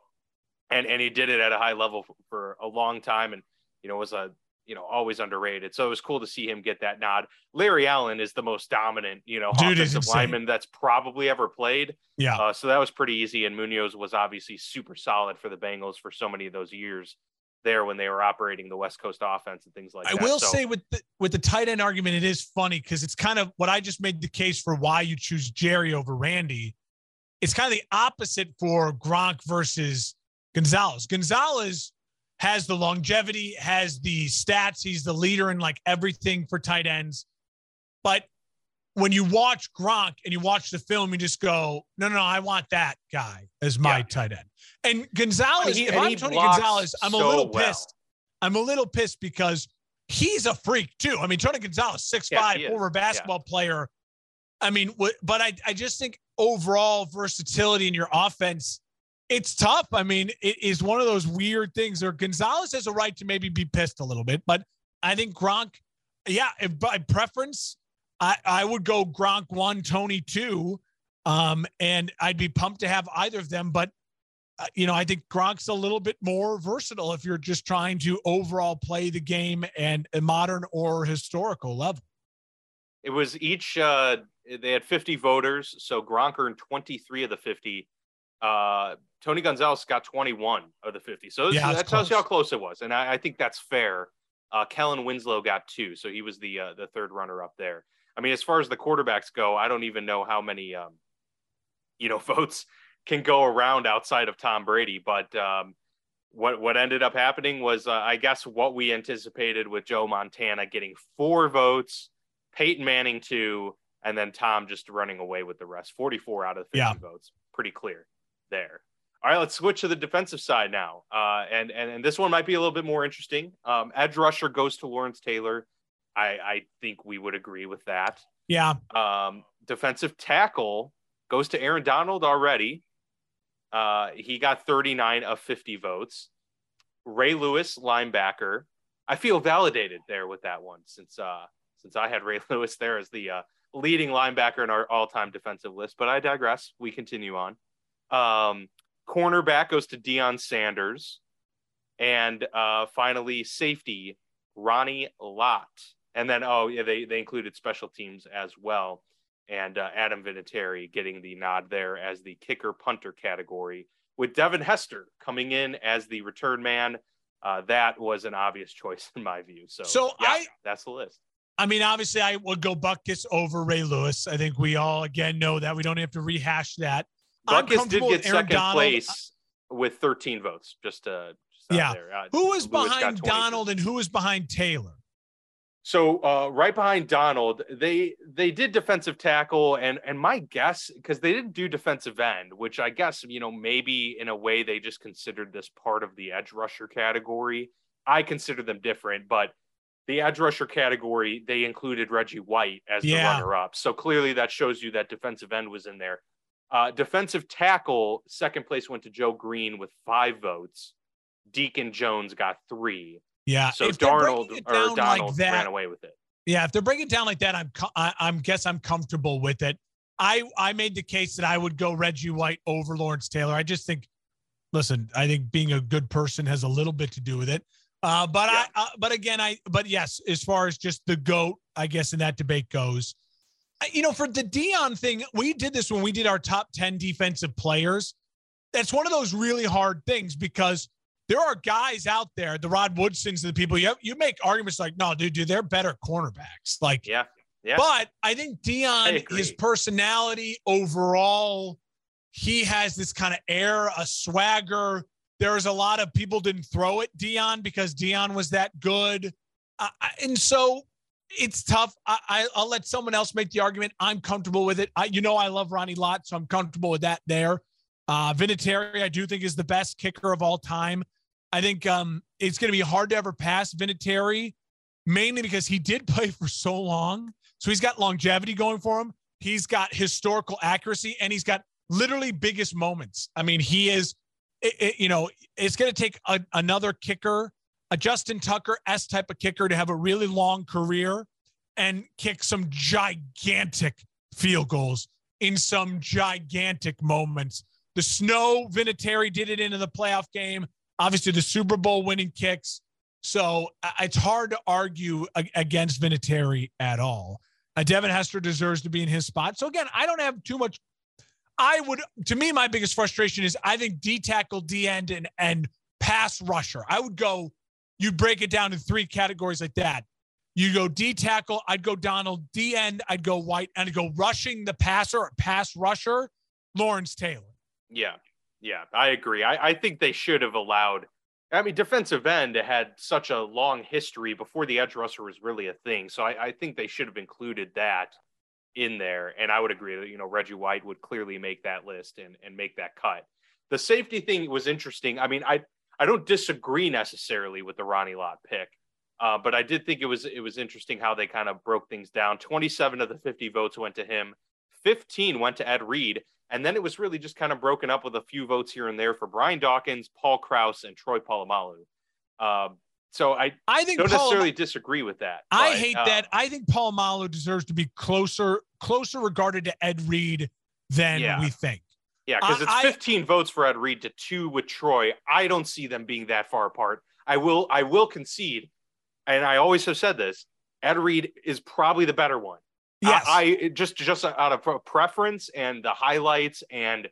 and and he did it at a high level for, for, a long time, and you know was a you know always underrated. So it was cool to see him get that nod. Larry Allen is the most dominant you know Dude offensive lineman that's probably ever played. Yeah. Uh, so that was pretty easy, and Munoz was obviously super solid for the Bengals for so many of those years there when they were operating the West Coast offense and things like I that. I will so, say with the, with the tight end argument, it is funny because it's kind of what I just made the case for why you choose Jerry over Randy it's kind of the opposite for Gronk versus Gonzalez. Gonzalez has the longevity, has the stats. He's the leader in like everything for tight ends. But when you watch Gronk and you watch the film, you just go, no, no, no I want that guy as my yeah. tight end. And Gonzalez, he, if I'm Tony Gonzalez, I'm so a little well. pissed. I'm a little pissed because he's a freak too. I mean, Tony Gonzalez, six yeah, five, former basketball yeah. player. I mean, but I, I just think overall versatility in your offense, it's tough. I mean, it is one of those weird things. Or Gonzalez has a right to maybe be pissed a little bit, but I think Gronk, yeah, if by preference, I, I would go Gronk one, Tony two. Um, and I'd be pumped to have either of them. But, uh, you know, I think Gronk's a little bit more versatile if you're just trying to overall play the game and a modern or historical level. It was each uh, they had 50 voters, so Gronk earned 23 of the 50. Uh, Tony Gonzalez got 21 of the 50. So yeah, that tells you how close it was, and I, I think that's fair. Uh, Kellen Winslow got two, so he was the uh, the third runner up there. I mean, as far as the quarterbacks go, I don't even know how many um, you know votes can go around outside of Tom Brady, but um, what what ended up happening was, uh, I guess, what we anticipated with Joe Montana getting four votes, Peyton Manning two, and then Tom just running away with the rest. 44 out of 50 yeah. votes. Pretty clear there. All right, let's switch to the defensive side now. Uh, and, and and this one might be a little bit more interesting. Um, edge rusher goes to Lawrence Taylor. I, I think we would agree with that. Yeah. Um, defensive tackle goes to Aaron Donald already. Uh, he got 39 of 50 votes. Ray Lewis, linebacker. I feel validated there with that one since uh, since I had Ray Lewis there as the uh, leading linebacker in our all-time defensive list, but I digress. We continue on. Um, cornerback goes to Deion Sanders, and uh, finally safety Ronnie Lott, and then oh yeah, they they included special teams as well, and uh, Adam Vinatieri getting the nod there as the kicker punter category, with Devin Hester coming in as the return man. Uh, that was an obvious choice in my view. So, so yeah, I that's the list. I mean, obviously, I would go Butkus over Ray Lewis. I think we all again know that. We don't have to rehash that. Butkus did get second Donald. place with 13 votes. Just to, just yeah. Uh, who was Lewis behind Donald and who was behind Taylor? So uh, right behind Donald, they they did defensive tackle, and and my guess because they didn't do defensive end, which I guess you know maybe in a way they just considered this part of the edge rusher category. I consider them different, but the edge rusher category they included Reggie White as yeah. the runner up. So clearly that shows you that defensive end was in there. Uh, defensive tackle, second place went to Joe Greene with five votes. Deacon Jones got three. Yeah. So Darnold or Donald like that, ran away with it. Yeah, if they're breaking down like that, I'm I, I'm guess I'm comfortable with it. I I made the case that I would go Reggie White over Lawrence Taylor. I just think, listen, I think being a good person has a little bit to do with it. Uh, but yeah. I, uh, but again, I, but yes, as far as just the goat, I guess in that debate goes, you know, for the Deion thing, we did this when we did our top 10 defensive players. That's one of those really hard things because there are guys out there, the Rod Woodsons and the people you have, you make arguments like, no, dude, dude, they're better cornerbacks. Like, yeah, yeah. But I think Deion, I his personality overall, he has this kind of air, a swagger. There was a lot of people didn't throw at Deion because Deion was that good. Uh, and so it's tough. I, I, will let someone else make the argument. I'm comfortable with it. I, you know, I love Ronnie Lott, so I'm comfortable with that there. Uh, Vinatieri, I do think is the best kicker of all time. I think um, it's going to be hard to ever pass Vinatieri, mainly because he did play for so long. So he's got longevity going for him. He's got historical accuracy, and he's got literally biggest moments. I mean, he is. It, it, you know, it's going to take a, another kicker a Justin Tucker S type of kicker to have a really long career and kick some gigantic field goals in some gigantic moments. The snow, Vinatieri did it into the playoff game. Obviously, the Super Bowl winning kicks. So it's hard to argue against Vinatieri at all. Uh, Devin Hester deserves to be in his spot. So again, I don't have too much. I would, to me, my biggest frustration is I think D tackle, D end, and and pass rusher. I would go you break it down in three categories like that. You go D tackle, I'd go Donald. D end, I'd go White, and I'd go rushing the passer or pass rusher, Lawrence Taylor. Yeah, yeah, I agree. I, I think they should have allowed. I mean, defensive end had such a long history before the edge rusher was really a thing. So I, I think they should have included that in there. And I would agree that, you know, Reggie White would clearly make that list and, and make that cut. The safety thing was interesting. I mean, I I don't disagree necessarily with the Ronnie Lott pick, uh, but I did think it was it was interesting how they kind of broke things down. Twenty seven of the fifty votes went to him, fifteen went to Ed Reed, and then it was really just kind of broken up with a few votes here and there for Brian Dawkins, Paul Krause, and Troy Polamalu. Uh, so I I think don't Paul, necessarily disagree with that. I but, hate uh, that. I think Polamalu deserves to be closer closer regarded to Ed Reed than yeah. we think. Yeah, because it's 15 I, votes for Ed Reed to two with Troy. I don't see them being that far apart. I will I will concede, and I always have said this. Ed Reed is probably the better one. Yes. I, I just just out of preference and the highlights and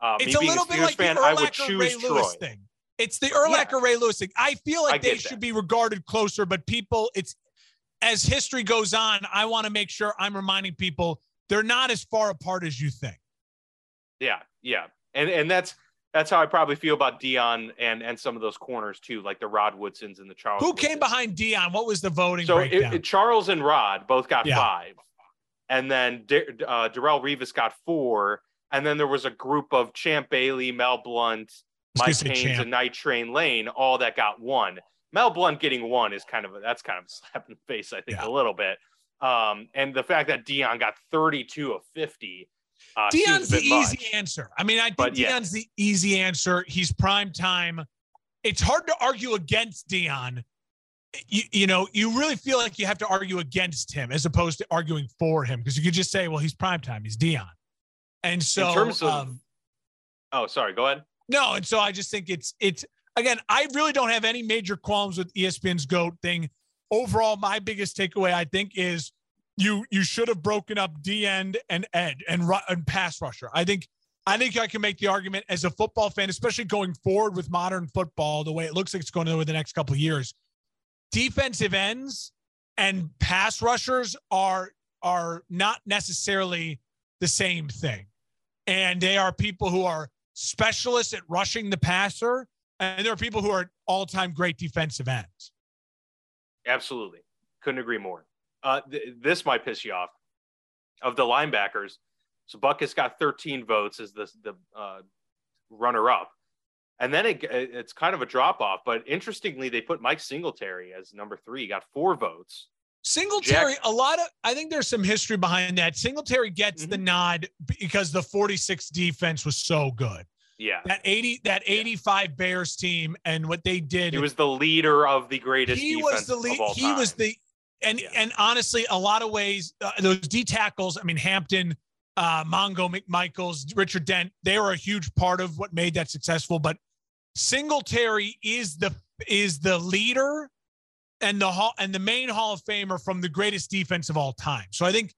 uh, it's a little a bit like fan, I would choose Ray Troy. Lewis thing. It's the Urlacher yeah. Ray Lewis thing. I feel like I they should that. be regarded closer, but people, it's as history goes on. I want to make sure I'm reminding people they're not as far apart as you think. Yeah, yeah, and and that's that's how I probably feel about Deion and and some of those corners too, like the Rod Woodsons and the Charles. Who came behind Deion? What was the voting? So it, it, Charles and Rod both got yeah. five, and then D- uh, Darrelle Revis got four, and then there was a group of Champ Bailey, Mel Blount, Mike Haynes, and Night Train Lane, all that got one. Mel Blount getting one is kind of a, that's kind of a slap in the face, I think, yeah. a little bit. Um, and the fact that Deion got 32 of 50 uh, Deion's the easy answer. I mean, I think but, Deion's yeah. the easy answer. He's prime time. It's hard to argue against Deion. You, you know, you really feel like you have to argue against him as opposed to arguing for him because you could just say, well, he's prime time. He's Deion. And so, in terms of, um, oh, sorry, go ahead. No, and so I just think it's it's again. I really don't have any major qualms with ESPN's goat thing. Overall, my biggest takeaway I think is you you should have broken up D end and ed and and pass rusher. I think I think I can make the argument as a football fan, especially going forward with modern football, the way it looks like it's going over the next couple of years. Defensive ends and pass rushers are are not necessarily the same thing. And they are people who are specialists at rushing the passer and there are people who are all-time great defensive ends. Absolutely, couldn't agree more. Uh, th- this might piss you off. Of the linebackers, so Butkus got 13 votes as the the uh, runner-up, and then it, it's kind of a drop-off. But interestingly, they put Mike Singletary as number three. He got four votes. Singletary, Jack- a lot of I think there's some history behind that. Singletary gets mm-hmm. the nod because the 46 defense was so good. Yeah. That 80 that 85 yeah. Bears team and what they did. He was the leader of the greatest he was the lead, He was the and yeah. and honestly, a lot of ways uh, those D tackles. I mean, Hampton, uh, Mongo McMichaels, Richard Dent. They were a huge part of what made that successful. But Singletary is the is the leader and the hall and the main Hall of Famer from the greatest defense of all time. So I think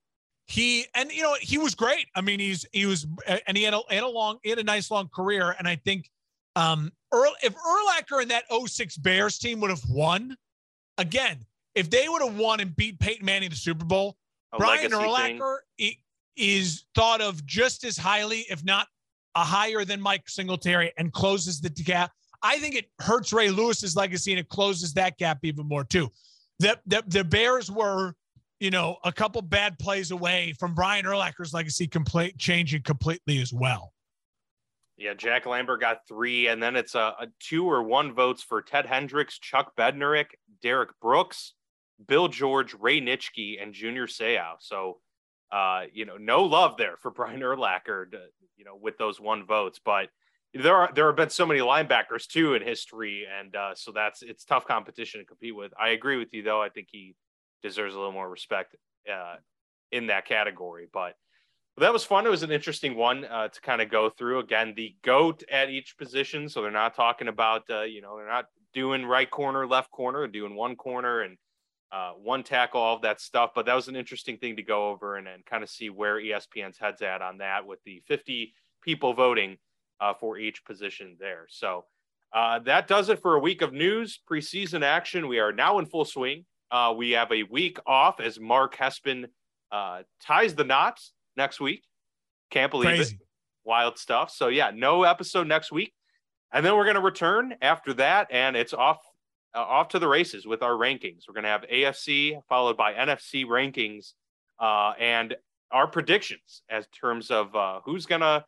he and you know he was great. I mean, he's he was and he had a, had a long he had a nice long career. And I think um Earl if Urlacher and that 06 Bears team would have won again, if they would have won and beat Peyton Manning the Super Bowl, a Brian Urlacher is thought of just as highly, if not a higher than Mike Singletary, and closes the gap. I think it hurts Ray Lewis's legacy and it closes that gap even more too. The the, the Bears were, you know, a couple bad plays away from Brian Urlacher's legacy complete changing completely as well. Yeah, Jack Lambert got three, and then it's a, a two or one votes for Ted Hendricks, Chuck Bednarik, Derrick Brooks, Bill George, Ray Nitschke, and Junior Seau. So, uh, you know, no love there for Brian Urlacher, to, you know, with those one votes. But there are there have been so many linebackers too in history, and uh, so that's it's tough competition to compete with. I agree with you though. I think he deserves a little more respect uh, in that category. But that was fun. It was an interesting one uh, to kind of go through. Again, the goat at each position. So they're not talking about uh, you know they're not doing right corner, left corner, doing one corner and uh, one tackle, all of that stuff. But that was an interesting thing to go over and, and kind of see where ESPN's heads at on that with the 50 people voting uh, for each position there. So uh, that does it for a week of news, preseason action. We are now in full swing. Uh, we have a week off as Mark Hespen uh, ties the knots next week. Can't believe Crazy. it. Wild stuff. So yeah, no episode next week. And then we're going to return after that, and it's off uh, off to the races with our rankings. We're going to have AFC followed by NFC rankings uh, and our predictions as terms of uh, who's going to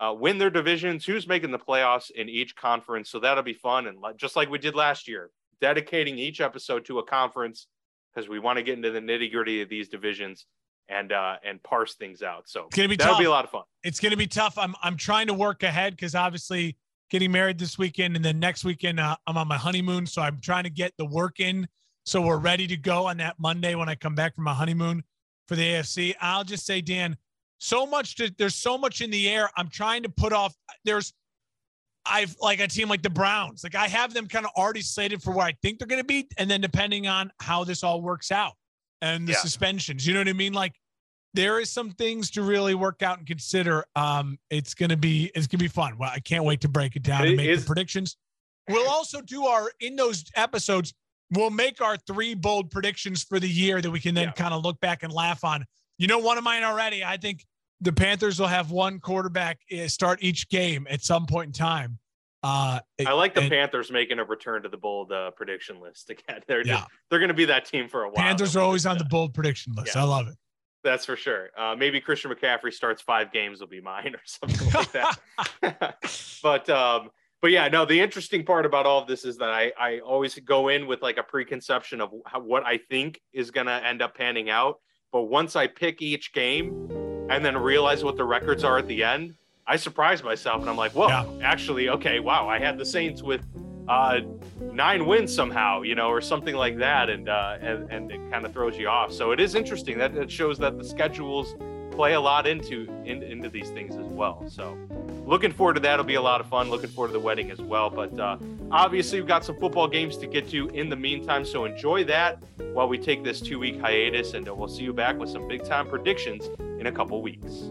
uh, win their divisions, who's making the playoffs in each conference. So that'll be fun. And just like we did last year, dedicating each episode to a conference because we want to get into the nitty gritty of these divisions and uh and parse things out. So it's gonna be that'll tough. be a lot of fun. It's gonna be tough. I'm I'm trying to work ahead because obviously getting married this weekend, and then next weekend uh, I'm on my honeymoon, so I'm trying to get the work in so we're ready to go on that Monday when I come back from my honeymoon for the AFC. I'll just say, Dan, so much to, there's so much in the air. I'm trying to put off. There's I've like a team like the Browns. Like I have them kind of already slated for where I think they're going to be, and then depending on how this all works out and the yeah. suspensions, you know what I mean? Like there is some things to really work out and consider. Um, it's gonna be it's gonna be fun. Well, I can't wait to break it down it and make is- the predictions. We'll also do our in those episodes. We'll make our three bold predictions for the year that we can then yeah. kind of look back and laugh on. You know, one of mine already. I think the Panthers will have one quarterback eh, start each game at some point in time. Uh, I like the and, Panthers making a return to the bold uh, prediction list again. They're yeah. just, they're going to be that team for a while. Panthers are always on the bold prediction list. Yeah. I love it. That's for sure. Uh, maybe Christian McCaffrey starts five games will be mine or something like that. but um, but yeah, no. The interesting part about all of this is that I I always go in with like a preconception of how, what I think is going to end up panning out. But once I pick each game and then realize what the records are at the end, I surprise myself and I'm like, whoa, yeah. actually, okay, wow, I had the Saints with uh, nine wins somehow, you know, or something like that, and uh, and, and it kind of throws you off. So it is interesting that it shows that the schedules play a lot into in, into these things as well. So looking forward to that. It'll be a lot of fun. Looking forward to the wedding as well. But uh, obviously, we've got some football games to get to in the meantime. So enjoy that while we take this two week hiatus, and we'll see you back with some big time predictions in a couple weeks.